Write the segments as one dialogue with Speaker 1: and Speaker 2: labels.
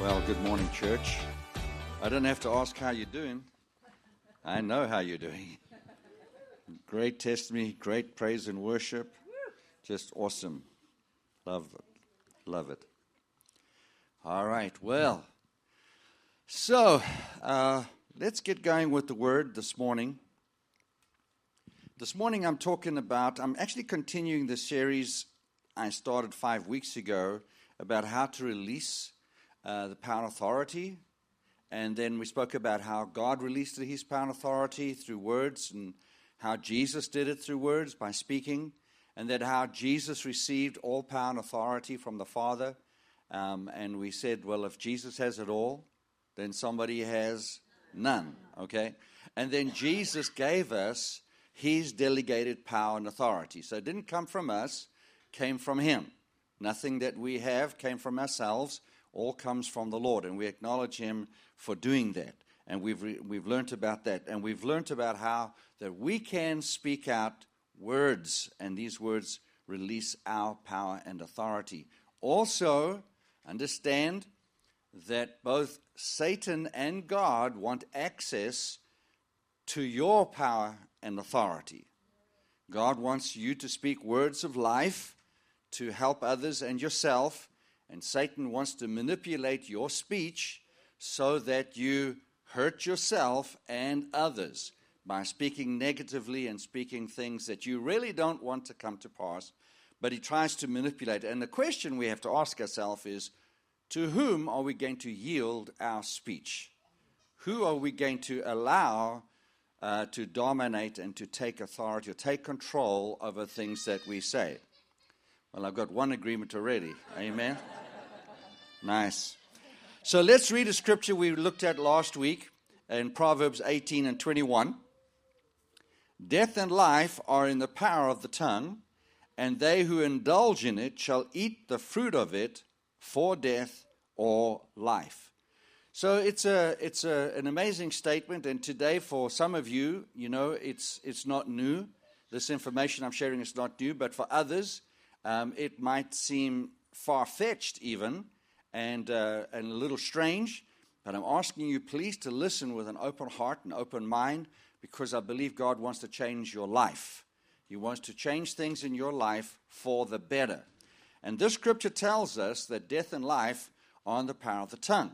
Speaker 1: Well, good morning, church. I don't have to ask how you're doing. I know how you're doing. Great testimony, great praise and worship. Just awesome. Love it. Love it. All right, well, so uh, let's get going with the word this morning. This morning I'm talking about, I'm actually continuing the series I started five weeks ago about how to release uh, the power and authority. And then we spoke about how God released his power and authority through words and how Jesus did it through words by speaking. And then how Jesus received all power and authority from the Father. Um, and we said, well, if Jesus has it all, then somebody has none. Okay? And then Jesus gave us his delegated power and authority. So it didn't come from us, came from him. Nothing that we have came from ourselves all comes from the Lord, and we acknowledge Him for doing that. And we've, re- we've learned about that. And we've learned about how that we can speak out words, and these words release our power and authority. Also, understand that both Satan and God want access to your power and authority. God wants you to speak words of life to help others and yourself and Satan wants to manipulate your speech so that you hurt yourself and others by speaking negatively and speaking things that you really don't want to come to pass. But he tries to manipulate. And the question we have to ask ourselves is to whom are we going to yield our speech? Who are we going to allow uh, to dominate and to take authority or take control over things that we say? Well, I've got one agreement already. Amen. Nice. So let's read a scripture we looked at last week in Proverbs 18 and 21. Death and life are in the power of the tongue, and they who indulge in it shall eat the fruit of it for death or life. So it's a it's a, an amazing statement, and today for some of you, you know, it's it's not new. This information I'm sharing is not new, but for others, um, it might seem far fetched even and, uh, and a little strange, but I'm asking you please to listen with an open heart and open mind because I believe God wants to change your life. He wants to change things in your life for the better. And this scripture tells us that death and life are in the power of the tongue.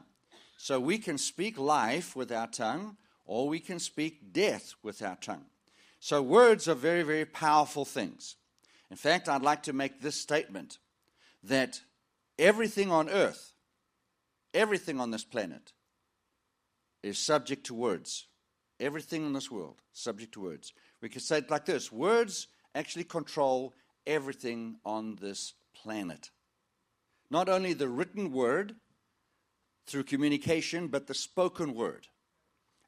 Speaker 1: So we can speak life with our tongue, or we can speak death with our tongue. So words are very, very powerful things. In fact, I'd like to make this statement that Everything on earth, everything on this planet is subject to words. Everything in this world, subject to words. We could say it like this words actually control everything on this planet. Not only the written word through communication, but the spoken word.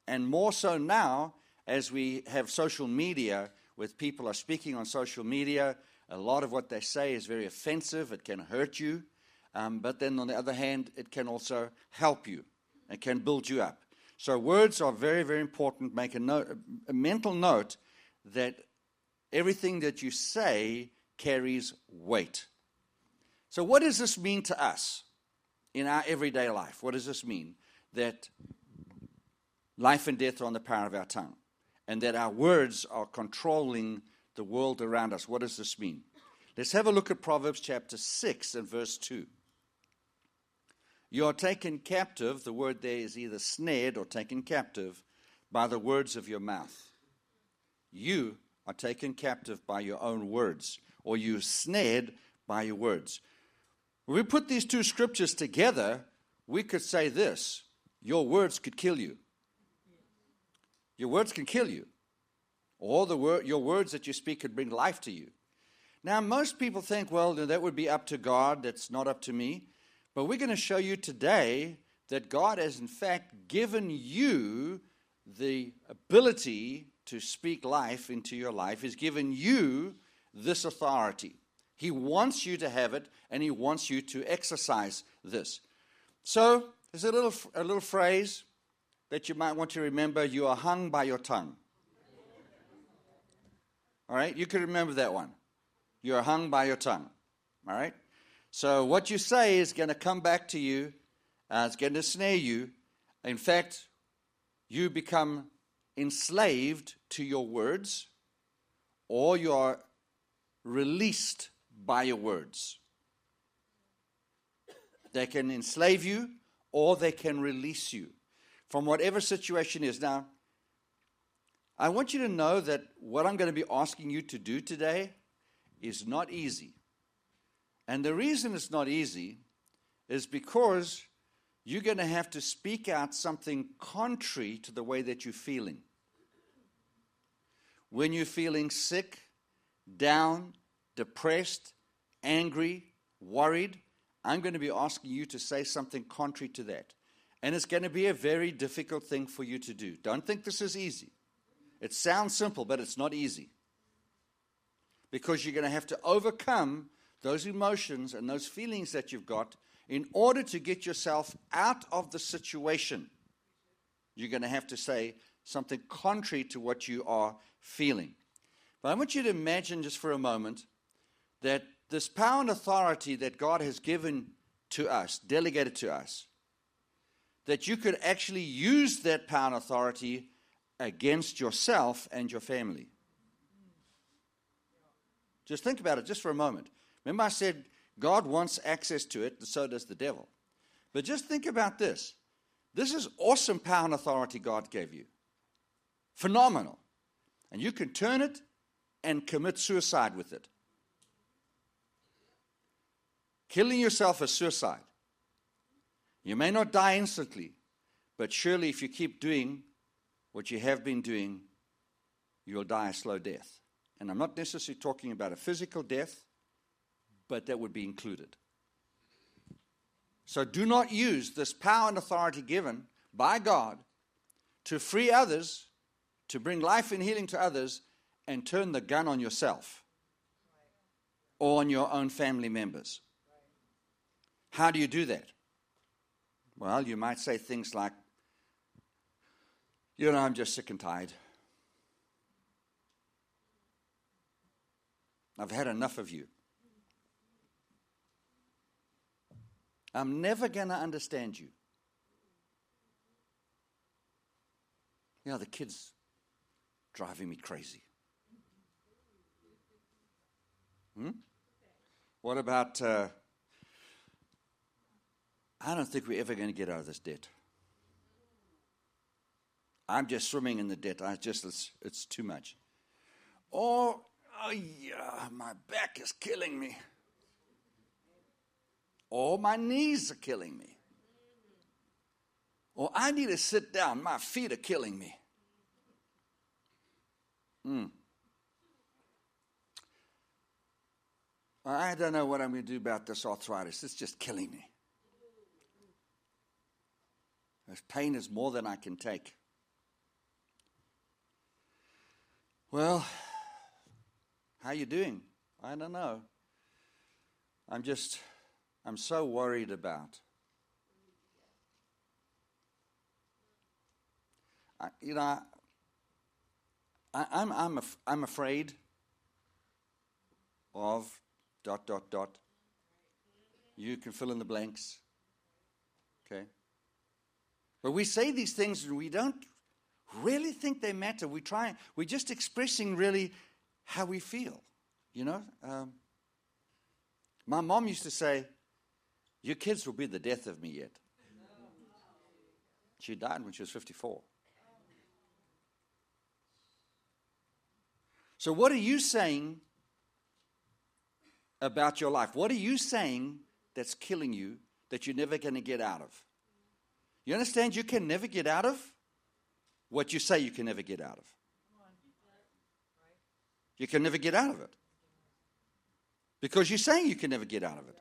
Speaker 1: And more so now, as we have social media, with people are speaking on social media, a lot of what they say is very offensive, it can hurt you. Um, but then on the other hand, it can also help you. It can build you up. So words are very, very important. Make a, note, a mental note that everything that you say carries weight. So what does this mean to us in our everyday life? What does this mean? That life and death are on the power of our tongue, and that our words are controlling the world around us. What does this mean? Let's have a look at Proverbs chapter 6 and verse 2. You are taken captive, the word there is either snared or taken captive, by the words of your mouth. You are taken captive by your own words, or you snared by your words. When we put these two scriptures together, we could say this your words could kill you. Your words can kill you. Or the word, your words that you speak could bring life to you. Now, most people think, well, that would be up to God, that's not up to me. But we're going to show you today that God has, in fact, given you the ability to speak life into your life, He's given you this authority. He wants you to have it, and He wants you to exercise this. So, there's a little, a little phrase that you might want to remember you are hung by your tongue. All right, you can remember that one. You are hung by your tongue. All right? So, what you say is going to come back to you Uh, it's going to snare you. In fact, you become enslaved to your words or you are released by your words. They can enslave you or they can release you from whatever situation is. Now, I want you to know that what I'm going to be asking you to do today is not easy. And the reason it's not easy is because you're going to have to speak out something contrary to the way that you're feeling. When you're feeling sick, down, depressed, angry, worried, I'm going to be asking you to say something contrary to that. And it's going to be a very difficult thing for you to do. Don't think this is easy. It sounds simple, but it's not easy. Because you're going to have to overcome those emotions and those feelings that you've got in order to get yourself out of the situation, you're going to have to say something contrary to what you are feeling. But I want you to imagine just for a moment that this power and authority that God has given to us, delegated to us, that you could actually use that power and authority against yourself and your family. Just think about it just for a moment. Remember, I said God wants access to it, and so does the devil. But just think about this this is awesome power and authority God gave you. Phenomenal. And you can turn it and commit suicide with it. Killing yourself is suicide. You may not die instantly, but surely if you keep doing what you have been doing, you'll die a slow death. And I'm not necessarily talking about a physical death, but that would be included. So do not use this power and authority given by God to free others, to bring life and healing to others, and turn the gun on yourself or on your own family members. How do you do that? Well, you might say things like, you know, I'm just sick and tired. I've had enough of you. I'm never going to understand you. You know, the kids driving me crazy. Hmm? What about, uh, I don't think we're ever going to get out of this debt. I'm just swimming in the debt. I just, it's, it's too much. Or, oh yeah, my back is killing me. Or my knees are killing me. Or I need to sit down. My feet are killing me. Hmm. I don't know what I'm going to do about this arthritis. It's just killing me. This pain is more than I can take. Well, how you doing? I don't know. I'm just I'm so worried about. I, you know, I, I'm, I'm, af- I'm afraid of dot, dot, dot. You can fill in the blanks. Okay? But we say these things and we don't really think they matter. We try, we're just expressing really how we feel. You know? Um, my mom used to say, your kids will be the death of me yet. She died when she was 54. So, what are you saying about your life? What are you saying that's killing you that you're never going to get out of? You understand you can never get out of what you say you can never get out of. You can never get out of it. Because you're saying you can never get out of it.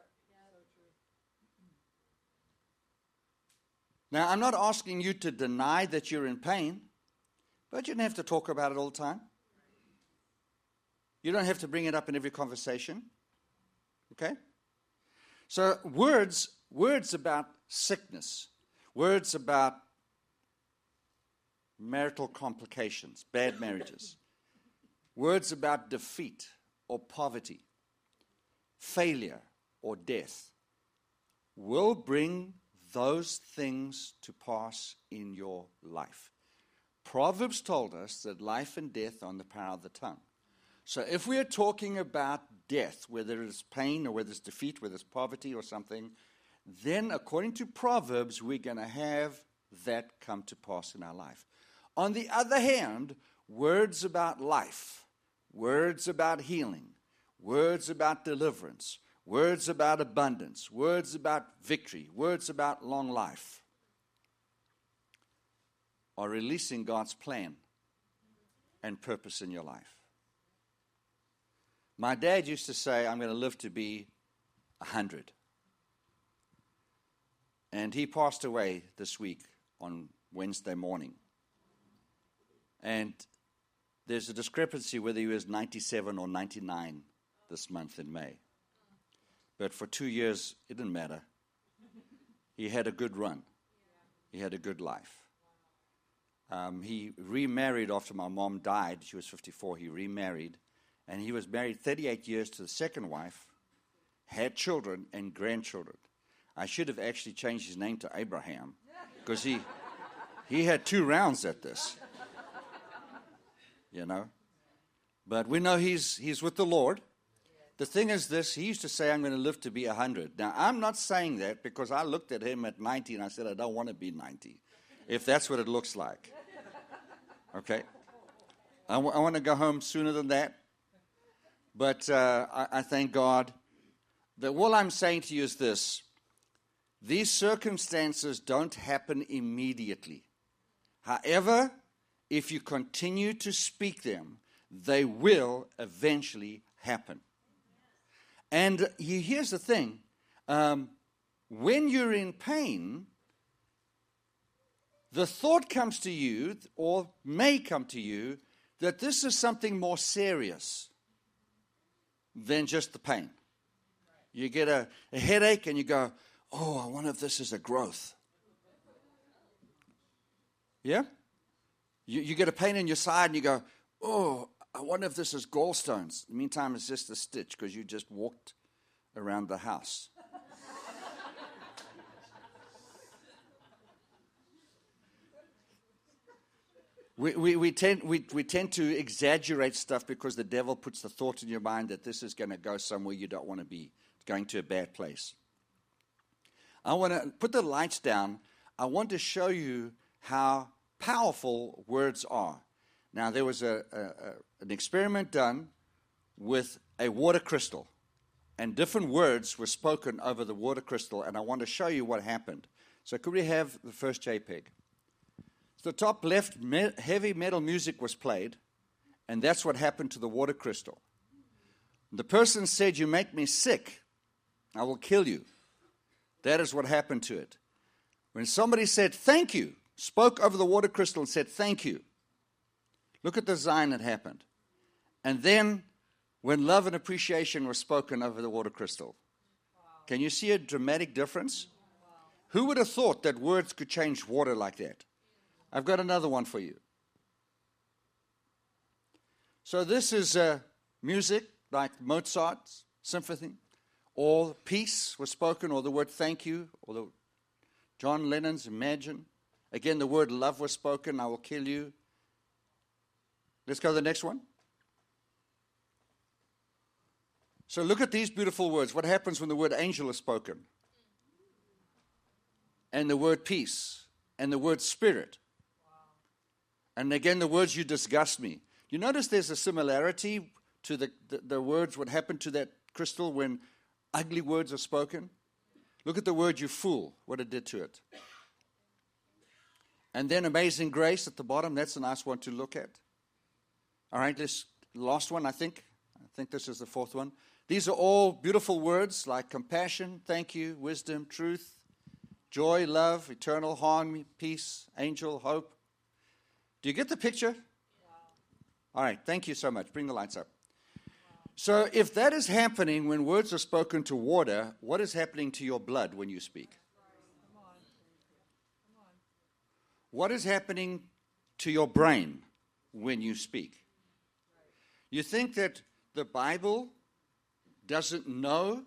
Speaker 1: Now, I'm not asking you to deny that you're in pain, but you don't have to talk about it all the time. You don't have to bring it up in every conversation. Okay? So, words, words about sickness, words about marital complications, bad marriages, words about defeat or poverty, failure or death will bring those things to pass in your life. Proverbs told us that life and death are in the power of the tongue. So if we are talking about death, whether it's pain or whether it's defeat, whether it's poverty or something, then according to Proverbs, we're going to have that come to pass in our life. On the other hand, words about life, words about healing, words about deliverance, words about abundance, words about victory, words about long life are releasing God's plan and purpose in your life. My dad used to say, I'm going to live to be 100. And he passed away this week on Wednesday morning. And there's a discrepancy whether he was 97 or 99 this month in May. But for two years, it didn't matter. He had a good run, he had a good life. Um, he remarried after my mom died. She was 54. He remarried. And he was married 38 years to the second wife, had children and grandchildren. I should have actually changed his name to Abraham because he, he had two rounds at this. You know? But we know he's, he's with the Lord. The thing is this, he used to say, I'm going to live to be 100. Now, I'm not saying that because I looked at him at 90 and I said, I don't want to be 90, if that's what it looks like. Okay? I, w- I want to go home sooner than that. But uh, I, I thank God that all I'm saying to you is this these circumstances don't happen immediately. However, if you continue to speak them, they will eventually happen. And here's the thing um, when you're in pain, the thought comes to you, or may come to you, that this is something more serious than just the pain. You get a, a headache and you go, Oh, I wonder if this is a growth. Yeah? You, you get a pain in your side and you go, Oh, I wonder if this is gallstones. In the meantime, it's just a stitch because you just walked around the house. we, we, we, tend, we, we tend to exaggerate stuff because the devil puts the thought in your mind that this is going to go somewhere you don't want to be, going to a bad place. I want to put the lights down. I want to show you how powerful words are. Now, there was a, a, a, an experiment done with a water crystal, and different words were spoken over the water crystal, and I want to show you what happened. So, could we have the first JPEG? So the top left, me- heavy metal music was played, and that's what happened to the water crystal. The person said, You make me sick, I will kill you. That is what happened to it. When somebody said, Thank you, spoke over the water crystal and said, Thank you, Look at the design that happened. And then when love and appreciation were spoken over the water crystal. Can you see a dramatic difference? Who would have thought that words could change water like that? I've got another one for you. So, this is uh, music like Mozart's symphony, or peace was spoken, or the word thank you, or the John Lennon's Imagine. Again, the word love was spoken, I will kill you. Let's go to the next one. So look at these beautiful words. What happens when the word angel is spoken? And the word peace and the word spirit. And again, the words you disgust me. You notice there's a similarity to the, the, the words, what happened to that crystal when ugly words are spoken? Look at the word you fool, what it did to it. And then amazing grace at the bottom, that's a nice one to look at. All right, this last one, I think. I think this is the fourth one. These are all beautiful words like compassion, thank you, wisdom, truth, joy, love, eternal harmony, peace, angel, hope. Do you get the picture? All right, thank you so much. Bring the lights up. So, if that is happening when words are spoken to water, what is happening to your blood when you speak? What is happening to your brain when you speak? You think that the Bible doesn't know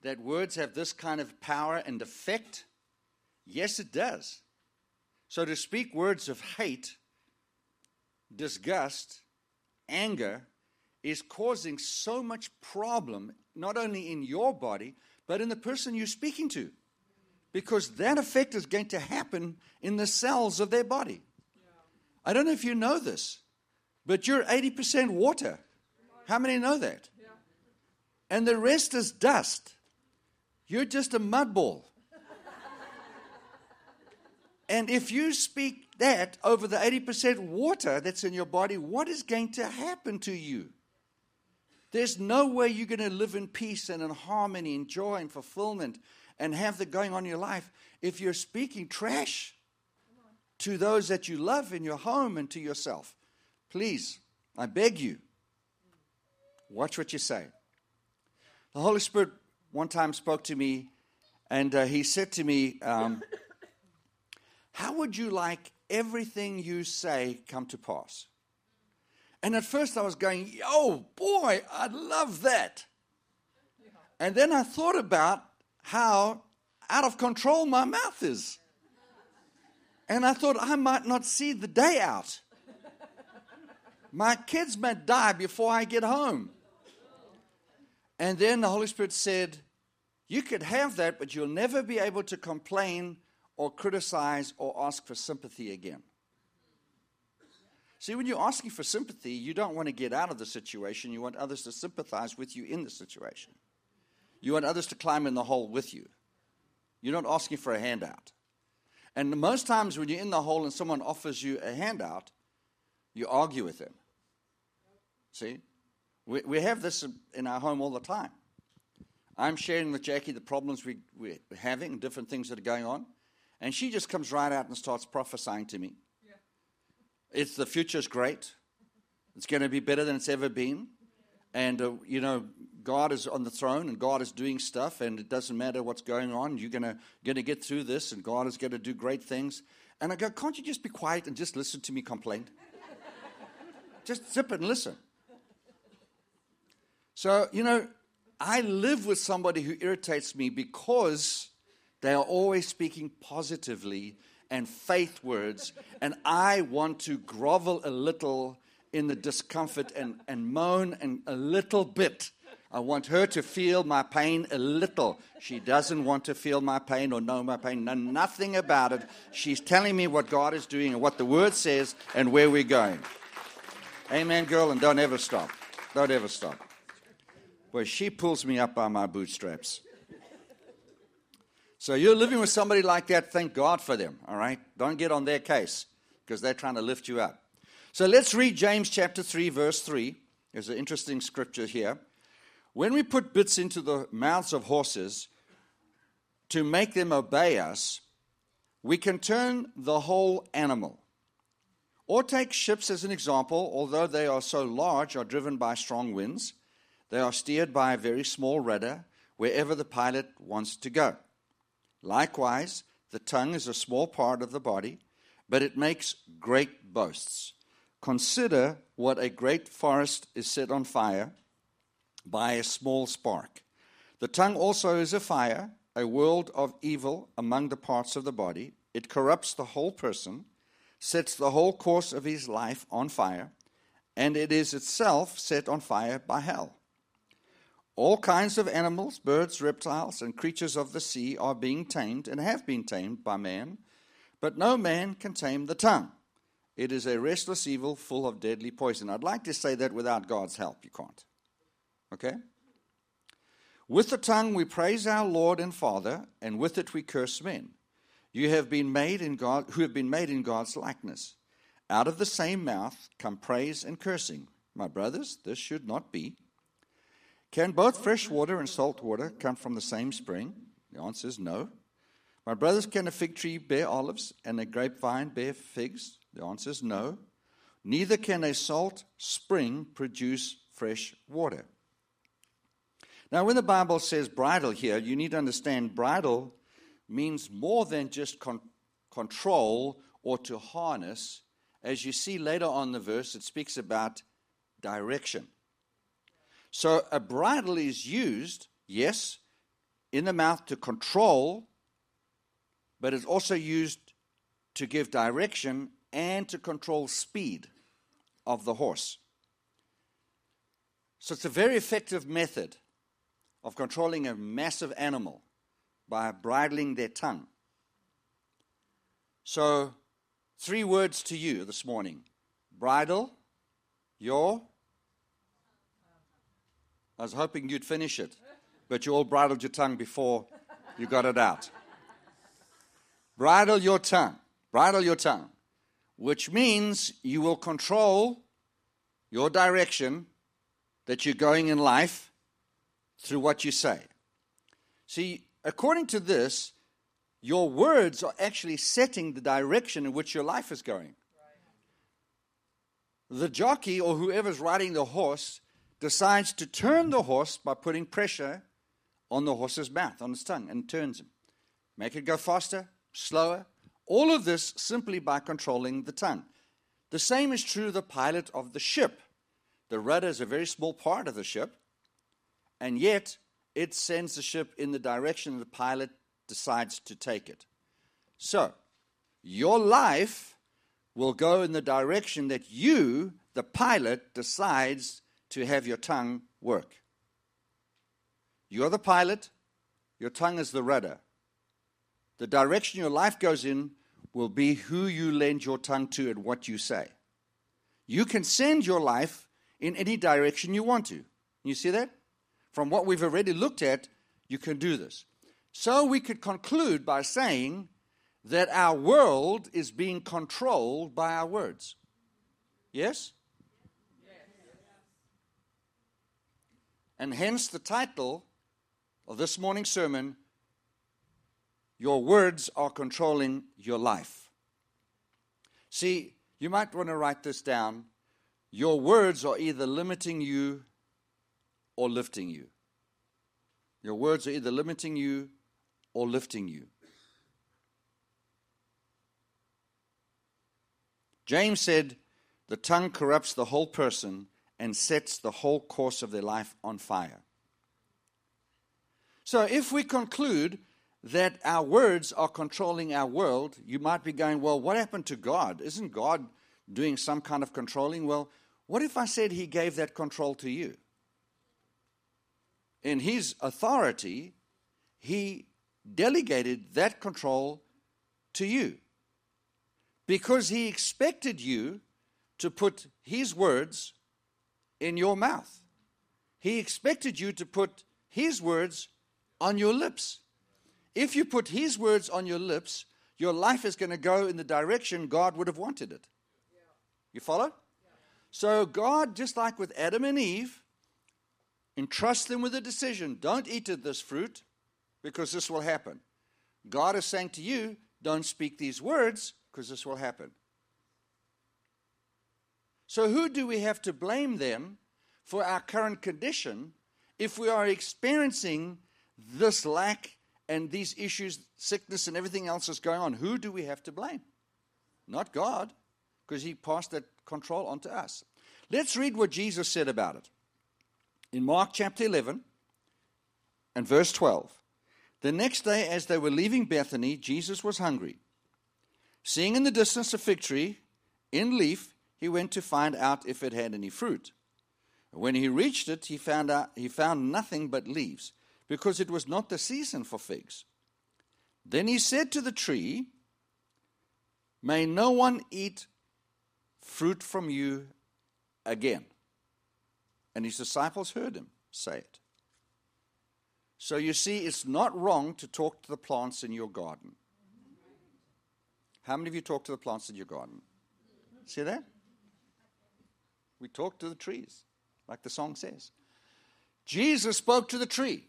Speaker 1: that words have this kind of power and effect? Yes, it does. So to speak words of hate, disgust, anger is causing so much problem, not only in your body, but in the person you're speaking to. Because that effect is going to happen in the cells of their body. I don't know if you know this, but you're 80% water. How many know that? And the rest is dust. You're just a mud ball. and if you speak that over the 80% water that's in your body, what is going to happen to you? There's no way you're going to live in peace and in harmony and joy and fulfillment and have that going on in your life if you're speaking trash to those that you love in your home and to yourself. Please, I beg you, watch what you say. The Holy Spirit one time spoke to me and uh, he said to me, um, How would you like everything you say come to pass? And at first I was going, oh boy, I'd love that. And then I thought about how out of control my mouth is. And I thought I might not see the day out. My kids might die before I get home. And then the Holy Spirit said, You could have that, but you'll never be able to complain or criticize or ask for sympathy again. See, when you're asking for sympathy, you don't want to get out of the situation. You want others to sympathize with you in the situation. You want others to climb in the hole with you. You're not asking for a handout. And most times when you're in the hole and someone offers you a handout, you argue with them. See? We, we have this in our home all the time. I'm sharing with Jackie the problems we, we're having, different things that are going on, and she just comes right out and starts prophesying to me. It's the future's great. It's going to be better than it's ever been. And, uh, you know, God is on the throne and God is doing stuff, and it doesn't matter what's going on. You're going to, going to get through this, and God is going to do great things. And I go, can't you just be quiet and just listen to me complain? just zip it and listen. So, you know, I live with somebody who irritates me because they are always speaking positively and faith words, and I want to grovel a little in the discomfort and, and moan and a little bit. I want her to feel my pain a little. She doesn't want to feel my pain or know my pain, know nothing about it. She's telling me what God is doing and what the Word says and where we're going. Amen, girl, and don't ever stop. Don't ever stop. Boy, she pulls me up by my bootstraps. So you're living with somebody like that, thank God for them, all right? Don't get on their case because they're trying to lift you up. So let's read James chapter 3, verse 3. There's an interesting scripture here. When we put bits into the mouths of horses to make them obey us, we can turn the whole animal. Or take ships as an example, although they are so large, are driven by strong winds. They are steered by a very small rudder wherever the pilot wants to go. Likewise, the tongue is a small part of the body, but it makes great boasts. Consider what a great forest is set on fire by a small spark. The tongue also is a fire, a world of evil among the parts of the body. It corrupts the whole person, sets the whole course of his life on fire, and it is itself set on fire by hell. All kinds of animals, birds, reptiles, and creatures of the sea are being tamed and have been tamed by man, but no man can tame the tongue. It is a restless evil full of deadly poison. I'd like to say that without God's help, you can't. Okay? With the tongue we praise our Lord and Father, and with it we curse men. You have been made in God, who have been made in God's likeness. Out of the same mouth come praise and cursing. My brothers, this should not be. Can both fresh water and salt water come from the same spring? The answer is no. My brothers, can a fig tree bear olives and a grapevine bear figs? The answer is no. Neither can a salt spring produce fresh water. Now, when the Bible says bridle here, you need to understand bridle means more than just con- control or to harness. As you see later on the verse, it speaks about direction. So a bridle is used, yes, in the mouth to control but it's also used to give direction and to control speed of the horse. So it's a very effective method of controlling a massive animal by bridling their tongue. So, three words to you this morning bridle your. I was hoping you'd finish it, but you all bridled your tongue before you got it out. Bridle your tongue. Bridle your tongue, which means you will control your direction that you're going in life through what you say. See, according to this, your words are actually setting the direction in which your life is going. The jockey or whoever's riding the horse decides to turn the horse by putting pressure on the horse's mouth, on his tongue, and turns him. Make it go faster, slower. All of this simply by controlling the tongue. The same is true of the pilot of the ship. The rudder is a very small part of the ship, and yet it sends the ship in the direction the pilot decides to take it. So, your life will go in the direction that you, the pilot, decides to have your tongue work. You're the pilot, your tongue is the rudder. The direction your life goes in will be who you lend your tongue to and what you say. You can send your life in any direction you want to. You see that? From what we've already looked at, you can do this. So we could conclude by saying that our world is being controlled by our words. Yes? And hence the title of this morning's sermon Your Words Are Controlling Your Life. See, you might want to write this down. Your words are either limiting you or lifting you. Your words are either limiting you or lifting you. James said, The tongue corrupts the whole person and sets the whole course of their life on fire. So, if we conclude that our words are controlling our world, you might be going, Well, what happened to God? Isn't God doing some kind of controlling? Well, what if I said He gave that control to you? In His authority, He delegated that control to you because He expected you to put His words in your mouth. He expected you to put His words on your lips. If you put His words on your lips, your life is going to go in the direction God would have wanted it. You follow? So, God, just like with Adam and Eve, entrust them with a decision don't eat of this fruit because this will happen. God is saying to you, don't speak these words because this will happen. So, who do we have to blame then for our current condition if we are experiencing this lack and these issues, sickness, and everything else that's going on? Who do we have to blame? Not God, because He passed that control onto us. Let's read what Jesus said about it. In Mark chapter 11 and verse 12. The next day, as they were leaving Bethany, Jesus was hungry. Seeing in the distance a fig tree in leaf, he went to find out if it had any fruit. When he reached it, he found, out, he found nothing but leaves, because it was not the season for figs. Then he said to the tree, May no one eat fruit from you again. And his disciples heard him say it. So you see, it's not wrong to talk to the plants in your garden. How many of you talk to the plants in your garden? See that? We talk to the trees, like the song says. Jesus spoke to the tree.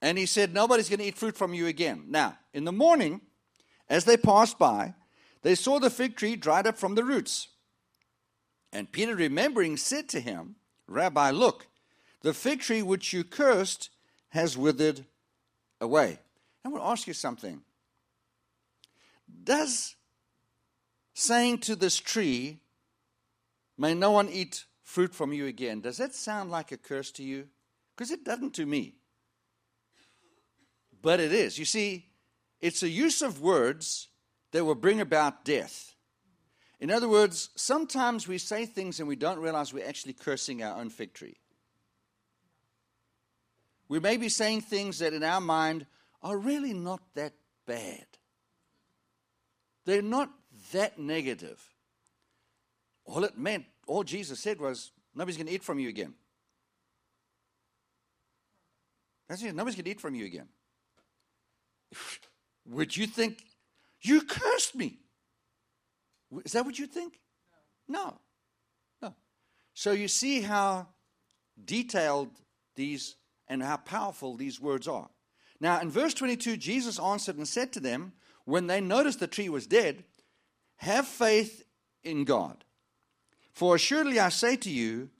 Speaker 1: And he said, Nobody's going to eat fruit from you again. Now, in the morning, as they passed by, they saw the fig tree dried up from the roots. And Peter, remembering, said to him, Rabbi, look, the fig tree which you cursed has withered away. I want to ask you something. Does saying to this tree, May no one eat fruit from you again, does that sound like a curse to you? Because it doesn't to me. But it is. You see, it's a use of words that will bring about death. In other words, sometimes we say things and we don't realize we're actually cursing our own fig tree. We may be saying things that in our mind are really not that bad. They're not that negative. All it meant, all Jesus said was, nobody's going to eat from you again. That's it. Nobody's going to eat from you again. Would you think, you cursed me? Is that what you think? No. No. So you see how detailed these and how powerful these words are. Now, in verse 22, Jesus answered and said to them, when they noticed the tree was dead, Have faith in God. For assuredly I say to you,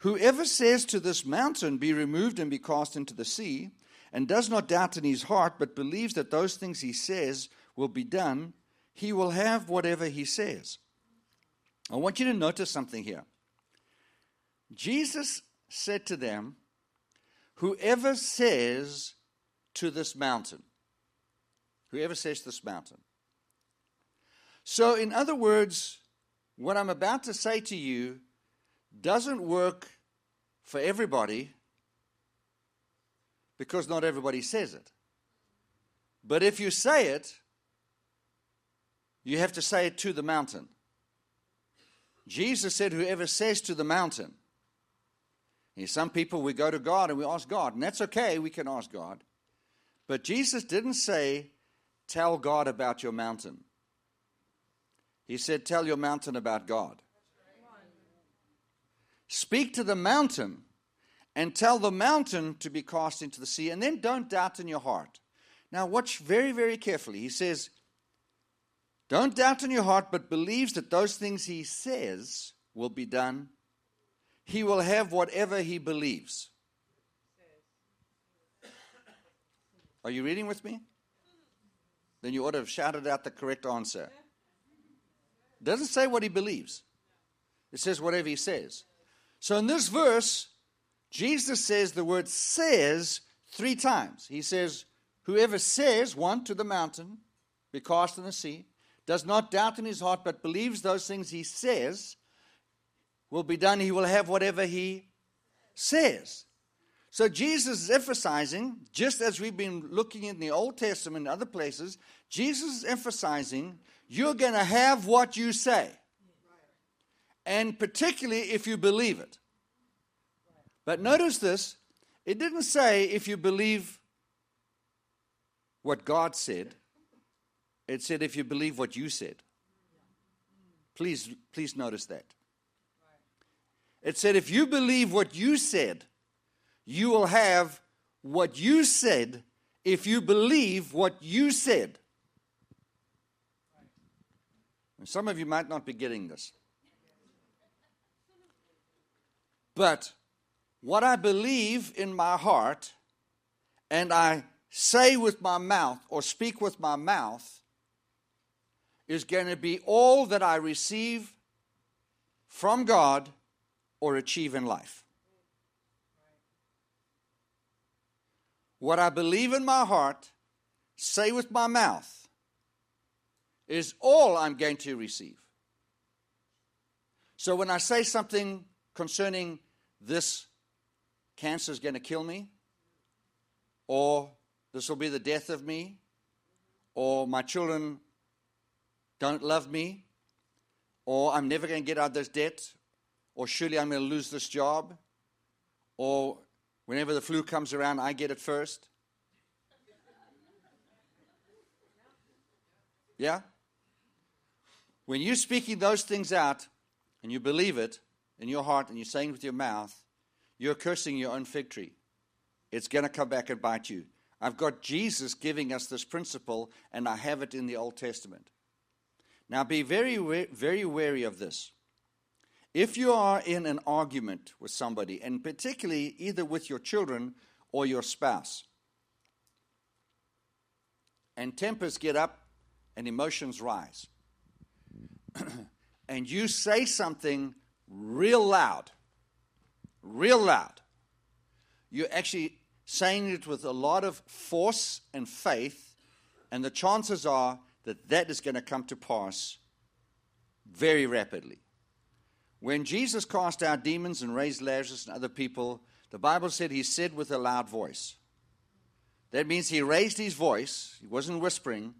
Speaker 1: whoever says to this mountain, Be removed and be cast into the sea, and does not doubt in his heart, but believes that those things he says will be done, he will have whatever he says. I want you to notice something here. Jesus said to them, Whoever says to this mountain, whoever says this mountain. So, in other words, what I'm about to say to you doesn't work for everybody because not everybody says it. But if you say it, you have to say it to the mountain. Jesus said, Whoever says to the mountain, some people, we go to God and we ask God, and that's okay, we can ask God. But Jesus didn't say, Tell God about your mountain. He said, Tell your mountain about God. Speak to the mountain and tell the mountain to be cast into the sea, and then don't doubt in your heart. Now, watch very, very carefully. He says, Don't doubt in your heart, but believes that those things he says will be done he will have whatever he believes. Are you reading with me? Then you ought to have shouted out the correct answer. Doesn't say what he believes, it says whatever he says. So in this verse, Jesus says the word says three times. He says, Whoever says, one, to the mountain, be cast in the sea, does not doubt in his heart, but believes those things he says, will be done. He will have whatever he says. So Jesus is emphasizing, just as we've been looking in the Old Testament and other places, Jesus is emphasizing you're going to have what you say. And particularly if you believe it. But notice this it didn't say if you believe what God said, it said if you believe what you said. Please, please notice that. It said, if you believe what you said, you will have what you said if you believe what you said. And some of you might not be getting this. But what I believe in my heart and I say with my mouth or speak with my mouth is going to be all that I receive from God or achieve in life. What I believe in my heart, say with my mouth, is all I'm going to receive. So when I say something concerning this cancer is going to kill me, or this will be the death of me, or my children don't love me, or I'm never going to get out of this debt, or surely I'm going to lose this job, or whenever the flu comes around, I get it first. Yeah? When you're speaking those things out and you believe it in your heart and you're saying it with your mouth, you're cursing your own fig tree. It's going to come back and bite you. I've got Jesus giving us this principle, and I have it in the Old Testament. Now, be very, very wary of this. If you are in an argument with somebody, and particularly either with your children or your spouse, and tempers get up and emotions rise, and you say something real loud, real loud, you're actually saying it with a lot of force and faith, And the chances are that that is going to come to pass very rapidly. When Jesus cast out demons and raised Lazarus and other people, the Bible said he said with a loud voice. That means he raised his voice, he wasn't whispering,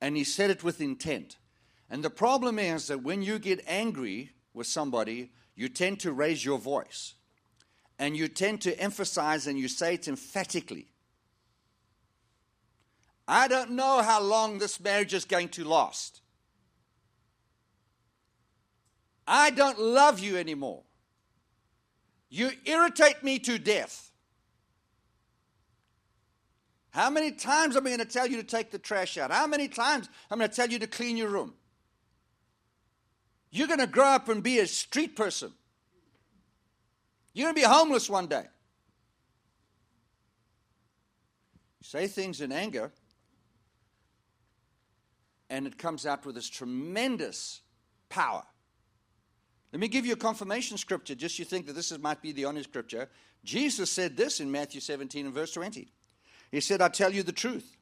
Speaker 1: and he said it with intent. And the problem is that when you get angry with somebody, you tend to raise your voice. And you tend to emphasize and you say it emphatically. I don't know how long this marriage is going to last. I don't love you anymore. You irritate me to death. How many times am I going to tell you to take the trash out? How many times am I going to tell you to clean your room? You're going to grow up and be a street person. You're going to be homeless one day. say things in anger, and it comes out with this tremendous power. Let me give you a confirmation scripture, just you think that this is, might be the only scripture. Jesus said this in Matthew 17 and verse 20. He said, I tell you the truth.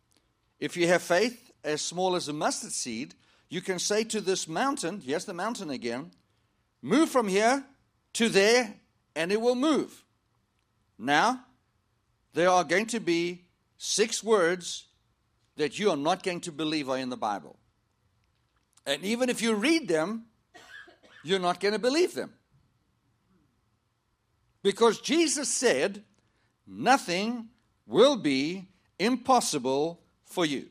Speaker 1: If you have faith as small as a mustard seed, you can say to this mountain, yes, the mountain again, move from here to there, and it will move. Now, there are going to be six words that you are not going to believe are in the Bible. And even if you read them, you're not going to believe them. Because Jesus said, nothing will be impossible for you.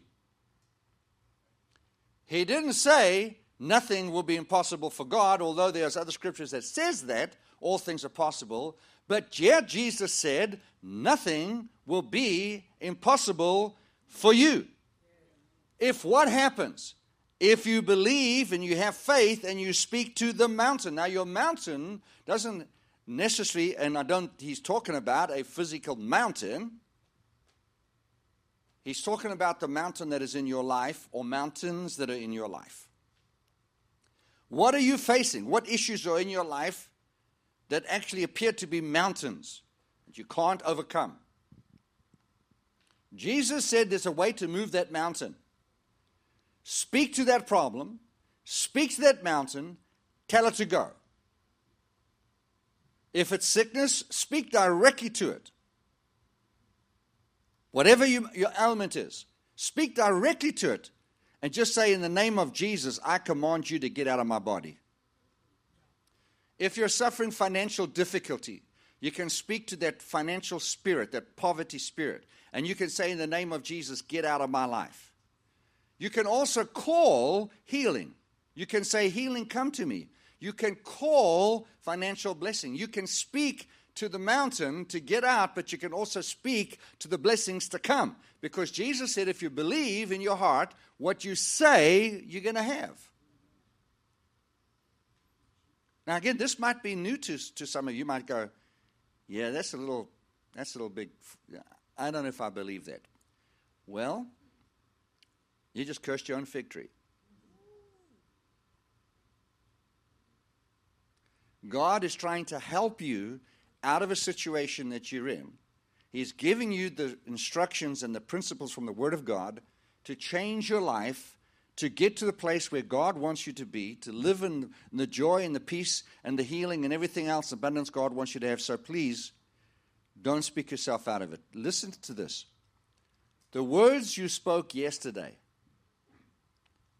Speaker 1: He didn't say nothing will be impossible for God, although there's other scriptures that says that all things are possible. But yet Jesus said nothing will be impossible for you. If what happens? if you believe and you have faith and you speak to the mountain. Now, your mountain doesn't necessarily, and I don't, he's talking about a physical mountain. He's talking about the mountain that is in your life or mountains that are in your life. What are you facing? What issues are in your life that actually appear to be mountains that you can't overcome? Jesus said there's a way to move that mountain. Speak to that problem, speak to that mountain, tell it to go. If it's sickness, speak directly to it. Whatever you, your ailment is, speak directly to it and just say, In the name of Jesus, I command you to get out of my body. If you're suffering financial difficulty, you can speak to that financial spirit, that poverty spirit, and you can say, In the name of Jesus, get out of my life. You can also call healing. You can say, Healing, come to me. You can call financial blessing. You can speak to the mountain to get out, but you can also speak to the blessings to come. Because Jesus said, if you believe in your heart, what you say, you're going to have. Now, again, this might be new to, to some of you. You might go, yeah, that's a little, that's a little big. I don't know if I believe that. Well, you just cursed your own fig tree. God is trying to help you out of a situation that you're in. He's giving you the instructions and the principles from the Word of God to change your life, to get to the place where God wants you to be, to live in the joy and the peace and the healing and everything else, abundance God wants you to have. So please, don't speak yourself out of it. Listen to this. The words you spoke yesterday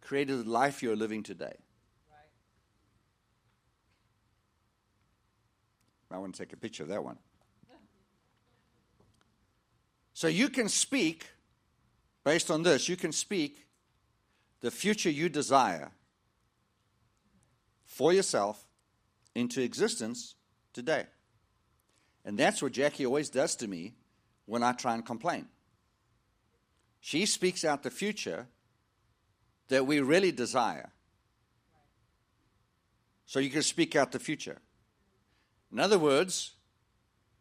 Speaker 1: created the life you're living today. I want to take a picture of that one. So you can speak, based on this, you can speak the future you desire for yourself into existence today. And that's what Jackie always does to me when I try and complain. She speaks out the future that we really desire. So you can speak out the future. In other words,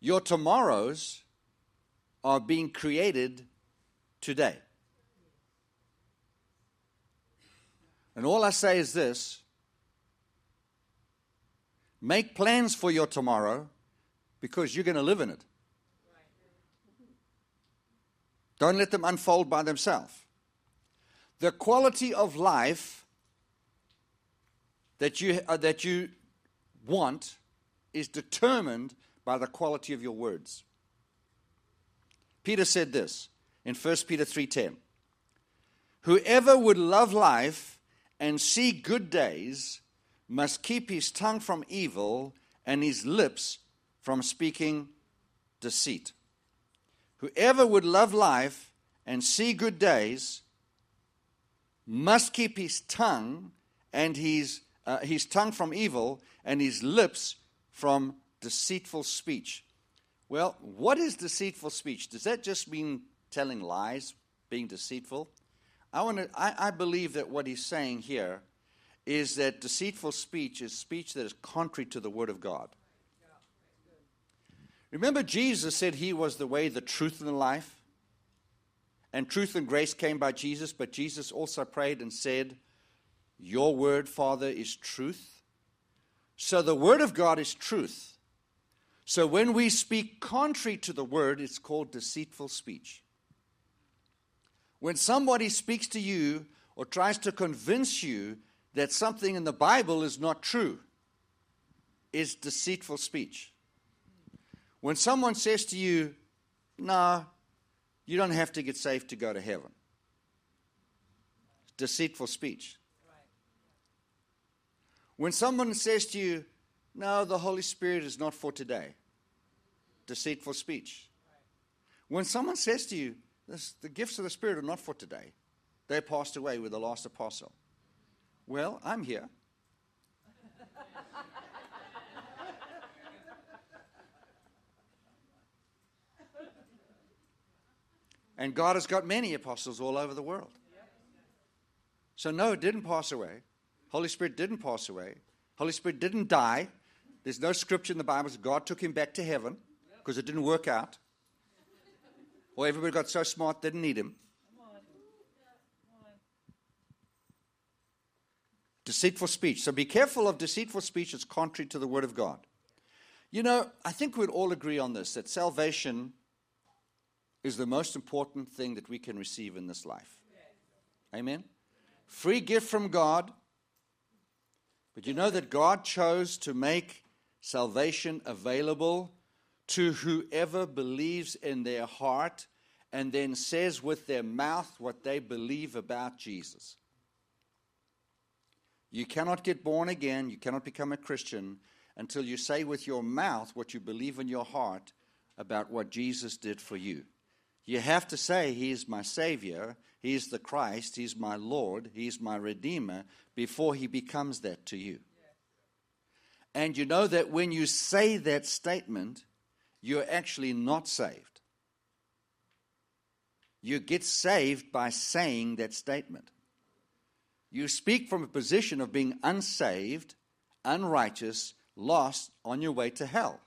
Speaker 1: your tomorrows are being created today. And all I say is this make plans for your tomorrow because you're going to live in it. Don't let them unfold by themselves. The quality of life that you, uh, that you want is determined by the quality of your words. Peter said this in 1 Peter 3:10. Whoever would love life and see good days must keep his tongue from evil and his lips from speaking deceit. Whoever would love life and see good days must keep his tongue and his, uh, his tongue from evil and his lips from deceitful speech. Well, what is deceitful speech? Does that just mean telling lies, being deceitful? I, want to, I, I believe that what he's saying here is that deceitful speech is speech that is contrary to the Word of God. Remember, Jesus said he was the way, the truth, and the life? And truth and grace came by Jesus, but Jesus also prayed and said, Your word, Father, is truth. So the Word of God is truth. So when we speak contrary to the Word, it's called deceitful speech. When somebody speaks to you or tries to convince you that something in the Bible is not true, is deceitful speech. When someone says to you, No, you don't have to get saved to go to heaven, deceitful speech. When someone says to you, No, the Holy Spirit is not for today, deceitful speech. When someone says to you, the gifts of the Spirit are not for today. They passed away with the last apostle. Well, I'm here. and God has got many apostles all over the world. So, no, it didn't pass away. Holy Spirit didn't pass away. Holy Spirit didn't die. There's no scripture in the Bible that God took him back to heaven because it didn't work out. Or everybody got so smart, they didn't need him. Deceitful speech. So be careful of deceitful speech. It's contrary to the Word of God. You know, I think we'd all agree on this that salvation is the most important thing that we can receive in this life. Amen? Free gift from God. But you know that God chose to make salvation available to whoever believes in their heart and then says with their mouth what they believe about Jesus. You cannot get born again, you cannot become a Christian until you say with your mouth what you believe in your heart about what Jesus did for you. You have to say, He is my Savior, He is the Christ, He's my Lord, He's my Redeemer, before He becomes that to you. And you know that when you say that statement, you're actually not saved. You get saved by saying that statement. You speak from a position of being unsaved, unrighteous, lost on your way to hell.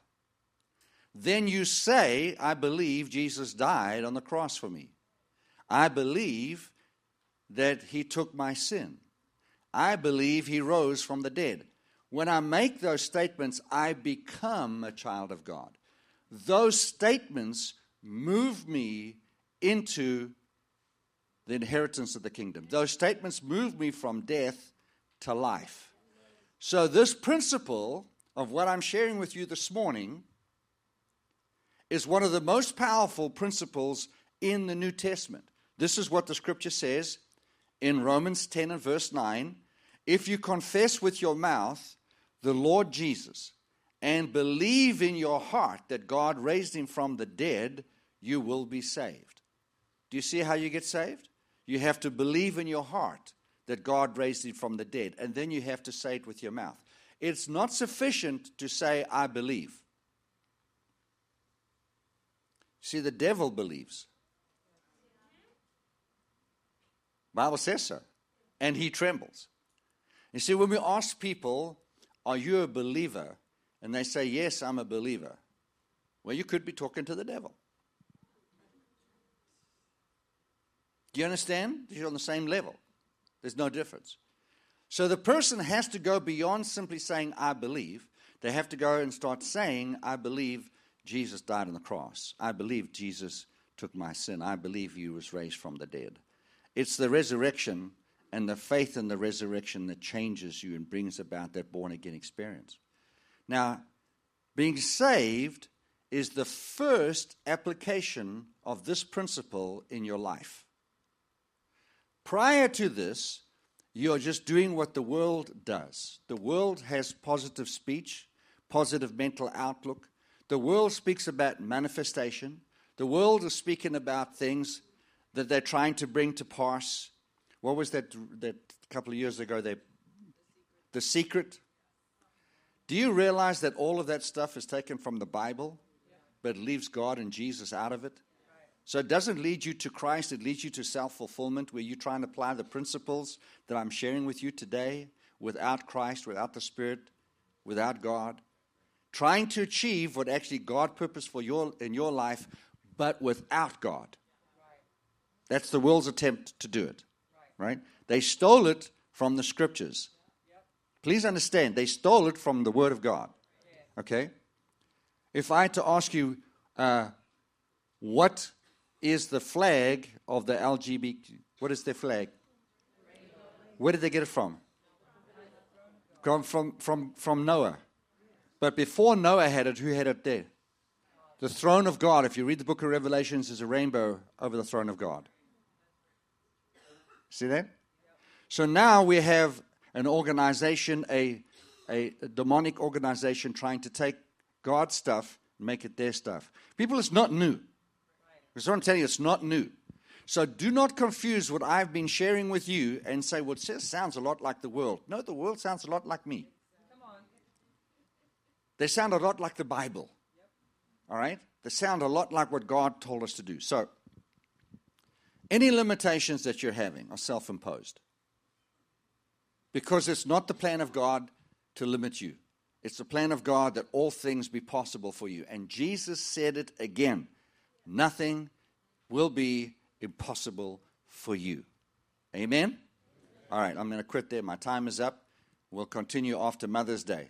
Speaker 1: Then you say, I believe Jesus died on the cross for me. I believe that he took my sin. I believe he rose from the dead. When I make those statements, I become a child of God those statements move me into the inheritance of the kingdom. Those statements move me from death to life. So, this principle of what I'm sharing with you this morning is one of the most powerful principles in the New Testament. This is what the scripture says in Romans 10 and verse 9. If you confess with your mouth the Lord Jesus and believe in your heart that God raised him from the dead, you will be saved. Do you see how you get saved? You have to believe in your heart that God raised him from the dead, and then you have to say it with your mouth. It's not sufficient to say, I believe. See, the devil believes. Bible says so. And he trembles. You see, when we ask people, Are you a believer? and they say, Yes, I'm a believer, well, you could be talking to the devil. Do you understand? You're on the same level. There's no difference. So the person has to go beyond simply saying, I believe. They have to go and start saying, I believe Jesus died on the cross. I believe Jesus took my sin. I believe he was raised from the dead. It's the resurrection and the faith in the resurrection that changes you and brings about that born again experience. Now, being saved is the first application of this principle in your life. Prior to this, you're just doing what the world does. The world has positive speech, positive mental outlook. The world speaks about manifestation. The world is speaking about things that they're trying to bring to pass. What was that that couple of years ago they the secret? Do you realize that all of that stuff is taken from the Bible, but leaves God and Jesus out of it? So it doesn't lead you to Christ, it leads you to self fulfillment where you try and apply the principles that I'm sharing with you today without Christ, without the Spirit, without God. Trying to achieve what actually God purposed for your in your life, but without God. That's the world's attempt to do it. Right? They stole it from the scriptures. Please understand, they stole it from the Word of God. Okay? If I had to ask you, uh, what is the flag of the LGBT? What is their flag? Where did they get it from? From, from, from, from Noah. But before Noah had it, who had it there? The throne of God, if you read the book of Revelations, is a rainbow over the throne of God. See that? So now we have an organization, a, a, demonic organization trying to take God's stuff and make it their stuff. People, it's not new. I'm telling you, it's not new. So do not confuse what I've been sharing with you and say, well, it sounds a lot like the world. No, the world sounds a lot like me. They sound a lot like the Bible. All right? They sound a lot like what God told us to do. So, any limitations that you're having are self imposed. Because it's not the plan of God to limit you, it's the plan of God that all things be possible for you. And Jesus said it again nothing will be impossible for you. Amen? All right, I'm going to quit there. My time is up. We'll continue after Mother's Day.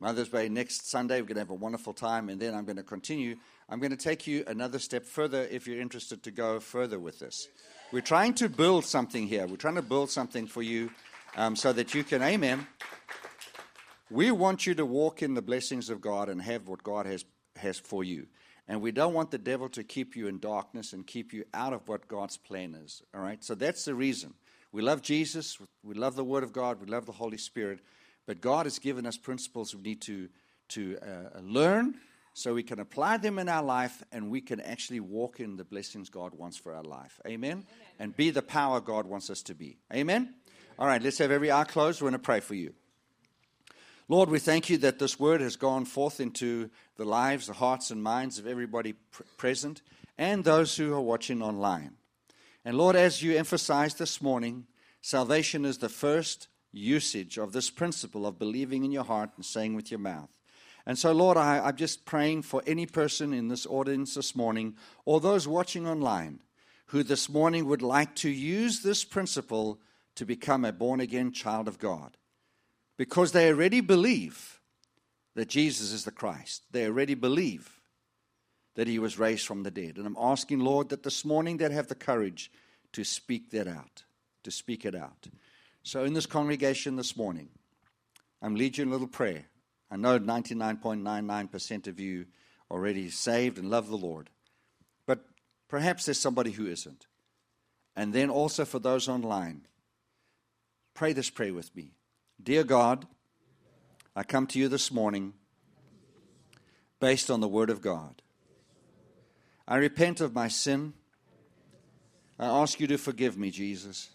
Speaker 1: Mother's Day next Sunday. We're going to have a wonderful time, and then I'm going to continue. I'm going to take you another step further if you're interested to go further with this. We're trying to build something here. We're trying to build something for you um, so that you can, amen. We want you to walk in the blessings of God and have what God has, has for you. And we don't want the devil to keep you in darkness and keep you out of what God's plan is. All right? So that's the reason. We love Jesus, we love the Word of God, we love the Holy Spirit, but God has given us principles we need to, to uh, learn so we can apply them in our life and we can actually walk in the blessings God wants for our life. Amen? Amen. And be the power God wants us to be. Amen? All right, let's have every eye closed. We're going to pray for you. Lord, we thank you that this word has gone forth into the lives, the hearts, and minds of everybody pr- present and those who are watching online. And Lord, as you emphasized this morning, salvation is the first usage of this principle of believing in your heart and saying with your mouth. And so, Lord, I, am just praying for any person in this audience this morning or those watching online who this morning would like to use this principle to become a born again child of God because they already believe that Jesus is the Christ. They already believe that he was raised from the dead. And I'm asking, Lord, that this morning they'd have the courage to speak that out, to speak it out. So in this congregation this morning, I'm leading a little prayer. I know 99.99% of you already saved and love the Lord. But perhaps there's somebody who isn't. And then also for those online, pray this prayer with me. Dear God, I come to you this morning based on the Word of God. I repent of my sin. I ask you to forgive me, Jesus.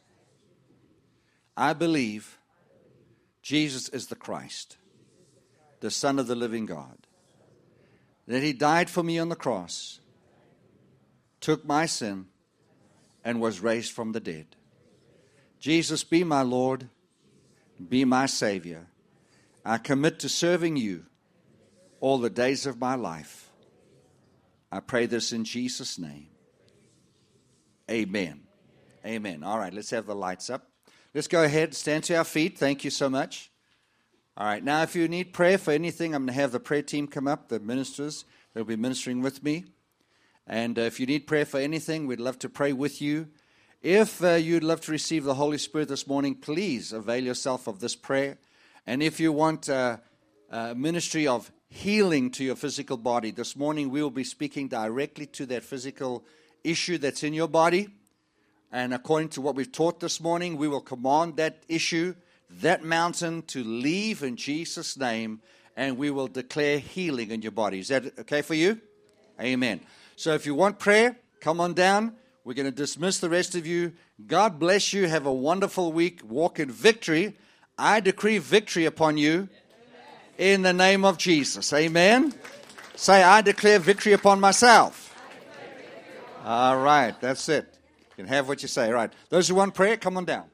Speaker 1: I believe Jesus is the Christ, the Son of the living God, that He died for me on the cross, took my sin, and was raised from the dead. Jesus, be my Lord be my Savior. I commit to serving you all the days of my life. I pray this in Jesus' name. Amen. Amen. All right, let's have the lights up. Let's go ahead, stand to our feet. Thank you so much. All right, now if you need prayer for anything, I'm going to have the prayer team come up, the ministers. They'll be ministering with me. And uh, if you need prayer for anything, we'd love to pray with you. If uh, you'd love to receive the Holy Spirit this morning, please avail yourself of this prayer. And if you want uh, a ministry of healing to your physical body, this morning we will be speaking directly to that physical issue that's in your body. And according to what we've taught this morning, we will command that issue, that mountain to leave in Jesus' name, and we will declare healing in your body. Is that okay for you? Amen. So if you want prayer, come on down. We're going to dismiss the rest of you. God bless you. Have a wonderful week. Walk in victory. I decree victory upon you in the name of Jesus. Amen. Say, I declare victory upon myself. All right, that's it. You can have what you say. All right. Those who want prayer, come on down.